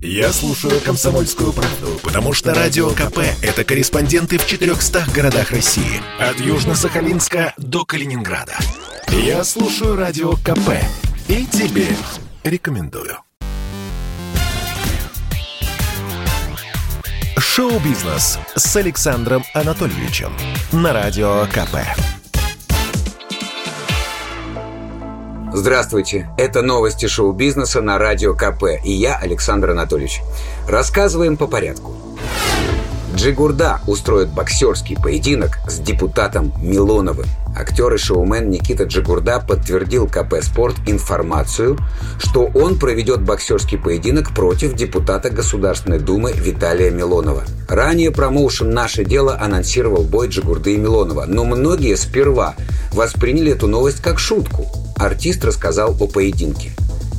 Я слушаю «Комсомольскую правду», потому что «Радио КП» — это корреспонденты в 400 городах России. От Южно-Сахалинска до Калининграда. Я слушаю «Радио КП» и тебе рекомендую. Шоу-бизнес с Александром Анатольевичем на Радио КП. Здравствуйте, это новости шоу-бизнеса на Радио КП и я, Александр Анатольевич. Рассказываем по порядку. Джигурда устроит боксерский поединок с депутатом Милоновым. Актер и шоумен Никита Джигурда подтвердил КП «Спорт» информацию, что он проведет боксерский поединок против депутата Государственной Думы Виталия Милонова. Ранее промоушен «Наше дело» анонсировал бой Джигурды и Милонова, но многие сперва восприняли эту новость как шутку – артист рассказал о поединке.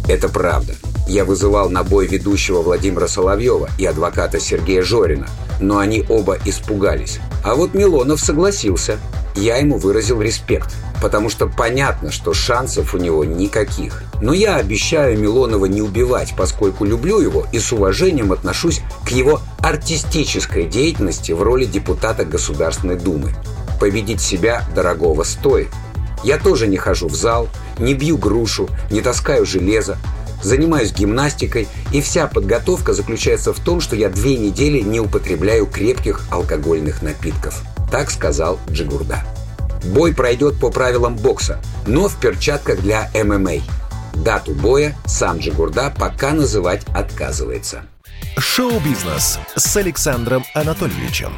Это правда. Я вызывал на бой ведущего Владимира Соловьева и адвоката Сергея Жорина, но они оба испугались. А вот Милонов согласился. Я ему выразил респект, потому что понятно, что шансов у него никаких. Но я обещаю Милонова не убивать, поскольку люблю его и с уважением отношусь к его артистической деятельности в роли депутата Государственной Думы. Победить себя дорогого стоит. Я тоже не хожу в зал, не бью грушу, не таскаю железо, занимаюсь гимнастикой, и вся подготовка заключается в том, что я две недели не употребляю крепких алкогольных напитков. Так сказал Джигурда. Бой пройдет по правилам бокса, но в перчатках для ММА. Дату боя сам Джигурда пока называть отказывается. Шоу-бизнес с Александром Анатольевичем.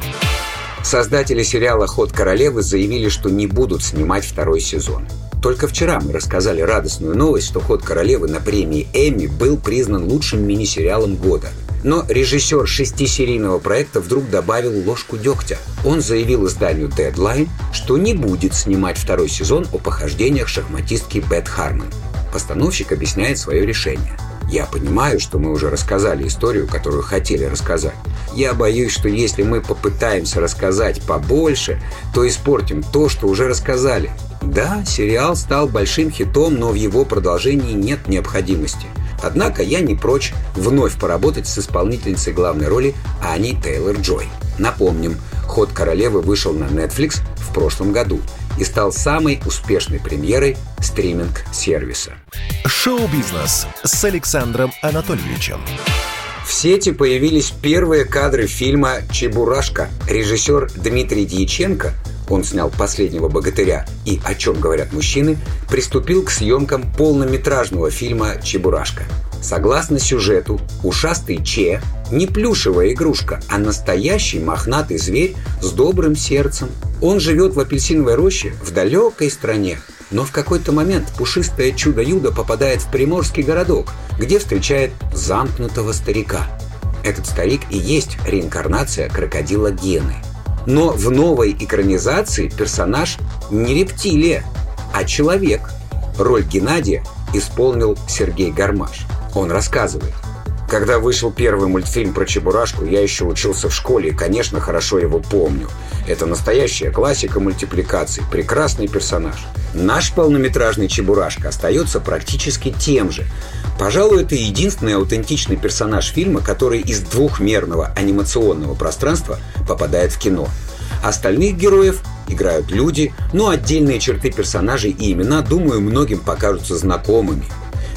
Создатели сериала «Ход королевы» заявили, что не будут снимать второй сезон. Только вчера мы рассказали радостную новость, что «Ход королевы» на премии «Эмми» был признан лучшим мини-сериалом года. Но режиссер шестисерийного проекта вдруг добавил ложку дегтя. Он заявил изданию Deadline, что не будет снимать второй сезон о похождениях шахматистки Бет Хармон. Постановщик объясняет свое решение. Я понимаю, что мы уже рассказали историю, которую хотели рассказать. Я боюсь, что если мы попытаемся рассказать побольше, то испортим то, что уже рассказали. Да, сериал стал большим хитом, но в его продолжении нет необходимости. Однако я не прочь вновь поработать с исполнительницей главной роли Ани Тейлор-Джой. Напомним, «Ход королевы» вышел на Netflix в прошлом году и стал самой успешной премьерой стриминг-сервиса. Шоу-бизнес с Александром Анатольевичем. В сети появились первые кадры фильма «Чебурашка». Режиссер Дмитрий Дьяченко, он снял «Последнего богатыря» и «О чем говорят мужчины», приступил к съемкам полнометражного фильма «Чебурашка». Согласно сюжету, ушастый Че не плюшевая игрушка, а настоящий мохнатый зверь с добрым сердцем. Он живет в апельсиновой роще в далекой стране, но в какой-то момент пушистое чудо-юдо попадает в приморский городок, где встречает замкнутого старика. Этот старик и есть реинкарнация крокодила Гены. Но в новой экранизации персонаж не рептилия, а человек. Роль Геннадия исполнил Сергей Гармаш. Он рассказывает. Когда вышел первый мультфильм про Чебурашку, я еще учился в школе и, конечно, хорошо его помню. Это настоящая классика мультипликаций, прекрасный персонаж. Наш полнометражный Чебурашка остается практически тем же. Пожалуй, это единственный аутентичный персонаж фильма, который из двухмерного анимационного пространства попадает в кино. Остальных героев играют люди, но отдельные черты персонажей и имена, думаю, многим покажутся знакомыми –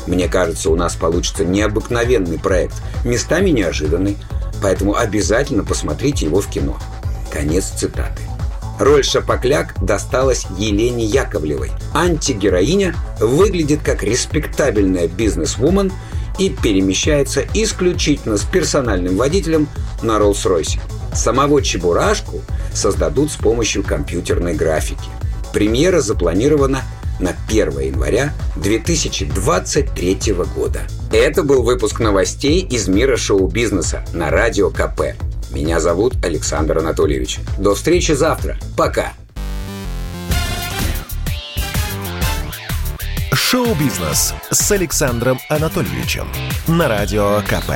мне кажется, у нас получится необыкновенный проект, местами неожиданный, поэтому обязательно посмотрите его в кино. Конец цитаты. Роль Шапокляк досталась Елене Яковлевой. Антигероиня выглядит как респектабельная бизнес-вумен и перемещается исключительно с персональным водителем на Роллс-Ройсе. Самого Чебурашку создадут с помощью компьютерной графики. Премьера запланирована на 1 января 2023 года. Это был выпуск новостей из мира шоу-бизнеса на Радио КП. Меня зовут Александр Анатольевич. До встречи завтра. Пока. Шоу-бизнес с Александром Анатольевичем на Радио КП.